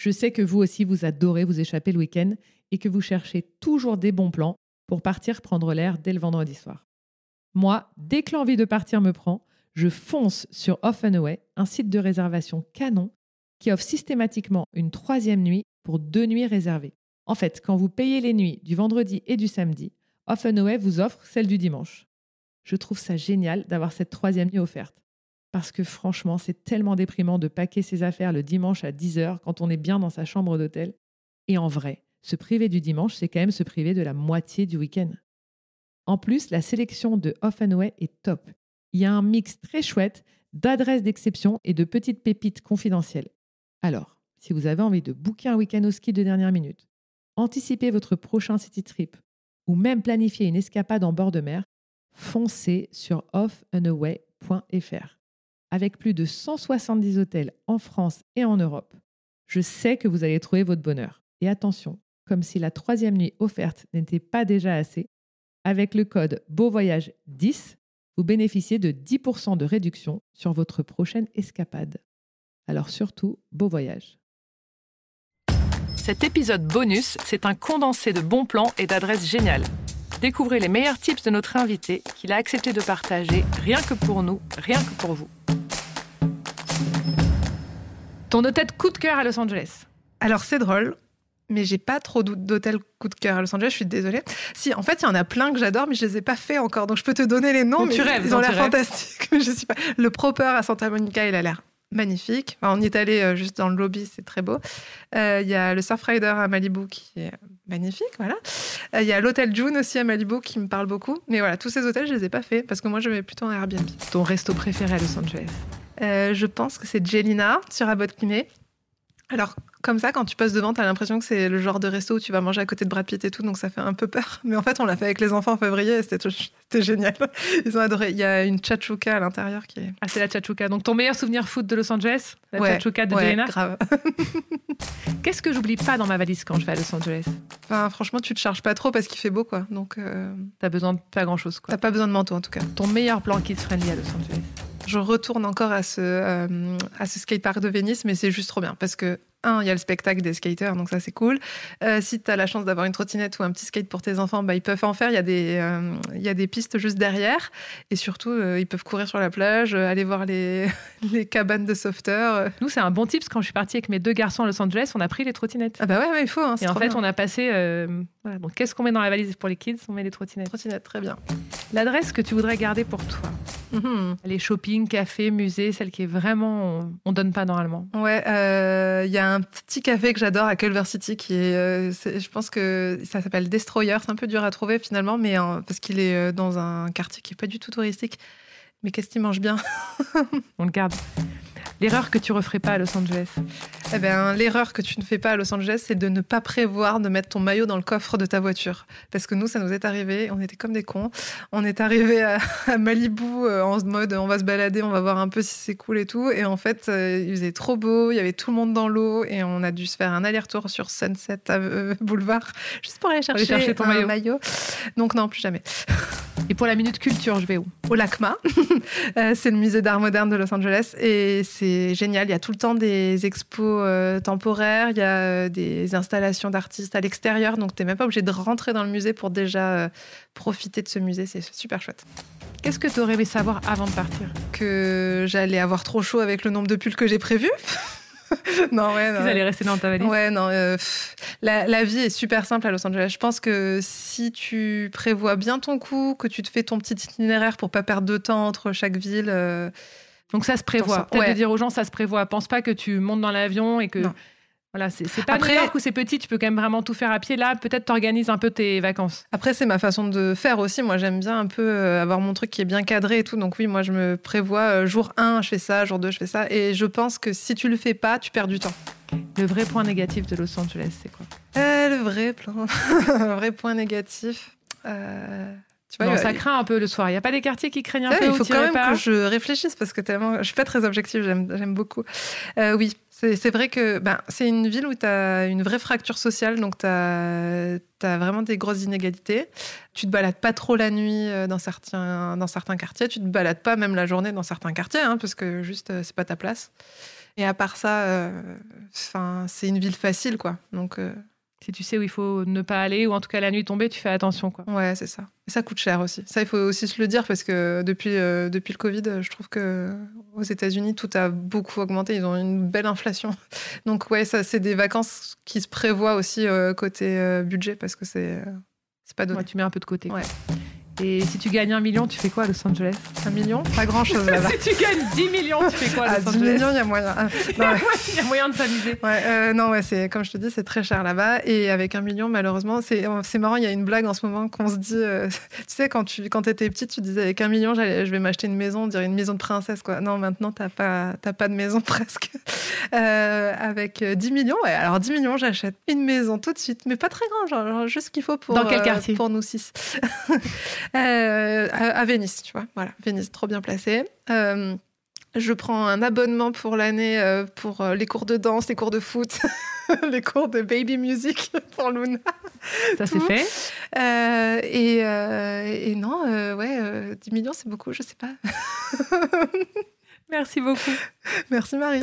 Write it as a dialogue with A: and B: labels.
A: Je sais que vous aussi, vous adorez vous échapper le week-end et que vous cherchez toujours des bons plans pour partir prendre l'air dès le vendredi soir. Moi, dès que l'envie de partir me prend, je fonce sur Off Away, un site de réservation canon qui offre systématiquement une troisième nuit pour deux nuits réservées. En fait, quand vous payez les nuits du vendredi et du samedi, Off vous offre celle du dimanche. Je trouve ça génial d'avoir cette troisième nuit offerte. Parce que franchement, c'est tellement déprimant de paquer ses affaires le dimanche à 10h quand on est bien dans sa chambre d'hôtel. Et en vrai, se priver du dimanche, c'est quand même se priver de la moitié du week-end. En plus, la sélection de Off and Away est top. Il y a un mix très chouette d'adresses d'exception et de petites pépites confidentielles. Alors, si vous avez envie de booker un week-end au ski de dernière minute, anticiper votre prochain city trip ou même planifier une escapade en bord de mer, foncez sur offandaway.fr. Avec plus de 170 hôtels en France et en Europe, je sais que vous allez trouver votre bonheur. Et attention, comme si la troisième nuit offerte n'était pas déjà assez, avec le code Beauvoyage 10, vous bénéficiez de 10% de réduction sur votre prochaine escapade. Alors surtout, beau voyage.
B: Cet épisode bonus, c'est un condensé de bons plans et d'adresses géniales. Découvrez les meilleurs tips de notre invité qu'il a accepté de partager rien que pour nous, rien que pour vous. Ton hôtel coup de cœur à Los Angeles
C: Alors c'est drôle, mais j'ai pas trop d'hôtels coup de cœur à Los Angeles, je suis désolée. Si, en fait, il y en a plein que j'adore, mais je les ai pas fait encore, donc je peux te donner les noms.
B: mais tu rêves,
C: ils ont l'air fantastiques, mais je suis pas. Le Proper à Santa Monica, il a l'air magnifique. on y est allé juste dans le lobby, c'est très beau. Euh, il y a le Surfrider à Malibu qui est magnifique, voilà. Euh, il y a l'hôtel June aussi à Malibu qui me parle beaucoup. Mais voilà, tous ces hôtels, je les ai pas faits parce que moi, je vais plutôt en Airbnb.
B: Ton resto préféré à Los Angeles
C: Je pense que c'est Jelina sur Abbot Kinney. Alors, comme ça, quand tu passes devant, tu as l'impression que c'est le genre de resto où tu vas manger à côté de Brad Pitt et tout, donc ça fait un peu peur. Mais en fait, on l'a fait avec les enfants en février et c'était génial. Ils ont adoré. Il y a une chachuca à l'intérieur qui est.
B: Ah, c'est la chachuca. Donc ton meilleur souvenir foot de Los Angeles La
C: ouais,
B: chachuca de
C: ouais, grave.
B: Qu'est-ce que j'oublie pas dans ma valise quand je vais à Los Angeles?
C: Enfin, Franchement, tu te charges pas trop parce qu'il fait beau, quoi. Donc. Euh...
B: T'as besoin de pas grand chose, quoi.
C: T'as pas besoin de manteau, en tout cas.
B: Ton meilleur plan kids friendly à Los Angeles?
C: Je retourne encore à ce, euh, à ce skatepark de Venise, mais c'est juste trop bien parce que un, il y a le spectacle des skaters, donc ça c'est cool. Euh, si tu as la chance d'avoir une trottinette ou un petit skate pour tes enfants, bah, ils peuvent en faire. Il y, a des, euh, il y a des pistes juste derrière. Et surtout, euh, ils peuvent courir sur la plage, aller voir les, les cabanes de sauveteurs.
B: Nous, c'est un bon tip, parce que quand je suis partie avec mes deux garçons à Los Angeles, on a pris les trottinettes.
C: Ah bah ouais, il faut. Hein,
B: et en fait,
C: bien.
B: on a passé... Voilà, donc qu'est-ce qu'on met dans la valise pour les kids? On met les trottinettes.
C: Trottinettes, très bien.
B: L'adresse que tu voudrais garder pour toi
C: Mhm.
B: Les shopping, café, musée, celle qui est vraiment... On, on donne pas normalement.
C: Ouais, il y a un petit café que j'adore à Culver City qui est, euh, je pense que ça s'appelle Destroyer. C'est un peu dur à trouver finalement, mais euh, parce qu'il est euh, dans un quartier qui est pas du tout touristique. Mais qu'est-ce qu'il mange bien?
B: On le garde. L'erreur que tu referais pas à Los Angeles
C: Eh ben, l'erreur que tu ne fais pas à Los Angeles, c'est de ne pas prévoir de mettre ton maillot dans le coffre de ta voiture. Parce que nous, ça nous est arrivé, on était comme des cons. On est arrivé à, à, Malibu euh, en mode on va se balader, on va voir un peu si c'est cool et tout. Et en fait, euh, il faisait trop beau, il y avait tout le monde dans l'eau et on a dû se faire un aller-retour sur Sunset euh, Boulevard juste pour aller chercher,
B: aller chercher ton
C: un
B: maillot.
C: maillot. Donc non, plus jamais.
B: Et pour la minute culture, je vais où?
C: Au LACMA. Euh, c'est le musée d'art moderne de Los Angeles et c'est génial. Il y a tout le temps des expos euh, temporaires, il y a euh, des installations d'artistes à l'extérieur, donc tu n'es même pas obligé de rentrer dans le musée pour déjà euh, profiter de ce musée. C'est super chouette.
B: Qu'est-ce que tu aurais aimé savoir avant de partir?
C: Que j'allais avoir trop chaud avec le nombre de pulls que j'ai prévus. non, ouais, non.
B: Ils allaient rester dans ta valise.
C: Ouais, non. Euh, la, la, vie est super simple à Los Angeles. Je pense que si tu prévois bien ton coup, que tu te fais ton petit itinéraire pour pas perdre de temps entre chaque ville. Euh,
B: donc ça se prévoit. Peut-être ouais. de dire aux gens, ça se prévoit. Pense pas que tu montes dans l'avion et que.
C: Non.
B: Voilà, c'est pas Après, New York où c'est petit, tu peux quand même vraiment tout faire à pied. Là, peut-être t'organises un peu tes vacances.
C: Après, c'est ma façon de faire aussi. Moi, j'aime bien un peu euh, avoir mon truc qui est bien cadré et tout. Donc oui, moi, je me prévois euh, jour 1, je fais ça, jour 2, je fais ça. Et je pense que si tu le fais pas, tu perds du temps.
B: Le vrai point négatif de Los Angeles, c'est quoi?
C: Euh, Le vrai plan, vrai point négatif. Euh,
B: Tu vois, non, ça craint un peu le soir. Il n'y a pas des quartiers qui craignent un peu
C: Il faut quand même
B: pas
C: que je réfléchisse parce que tellement, je suis pas très objective, j'aime beaucoup. Euh, oui, c'est vrai que ben, c'est une ville où tu as une vraie fracture sociale, donc tu as, as, vraiment des grosses inégalités. Tu te balades pas trop la nuit euh, dans certains, dans certains quartiers, tu te balades pas même la journée dans certains quartiers, hein, parce que juste, c'est pas ta place. Et à part ça, enfin, c'est une ville facile, quoi. Donc,
B: si tu sais où il faut ne pas aller, ou en tout cas la nuit tombée, tu fais attention. Quoi.
C: Ouais, c'est ça. Et ça coûte cher aussi. Ça, il faut aussi se le dire parce que depuis, euh, depuis le Covid, je trouve que aux États-Unis, tout a beaucoup augmenté. Ils ont une belle inflation. Donc, ouais, ça, c'est des vacances qui se prévoient aussi euh, côté euh, budget parce que c'est c'est pas donné.
B: tu mets un peu de côté.
C: Ouais.
B: Et si tu gagnes un million, tu fais quoi à Los Angeles?
C: Un million? Pas grand chose là-bas.
B: si tu gagnes 10 millions, tu fais quoi à
C: Los Angeles 10 millions, il y a moyen. Ah,
B: il y a moyen de s'amuser.
C: Ouais, euh, non, ouais, c'est comme je te dis, c'est très cher là-bas. Et avec un million, malheureusement, c'est marrant. Il y a une blague en ce moment qu'on se dit. Euh, tu sais, quand tu quand étais petite, tu disais avec un million, je vais m'acheter une maison, on dirait une maison de princesse, quoi. Non, maintenant, t'as pas, pas de maison presque. Euh, avec 10 millions, ouais. Alors 10 millions, j'achète une maison tout de suite, mais pas très grande, genre, juste ce qu'il faut pour.
B: Dans quel quartier?
C: Pour nous six. À, Venise, tu vois. Voilà, Venise, trop bien placé. Euh, je prends un abonnement pour l'année euh, pour euh, les cours de danse, les cours de foot, les cours de baby music pour Luna.
B: Ça c'est fait.
C: et, et, non, ouais, 10 millions c'est beaucoup, je sais pas.
B: Merci beaucoup.
C: Merci Marie.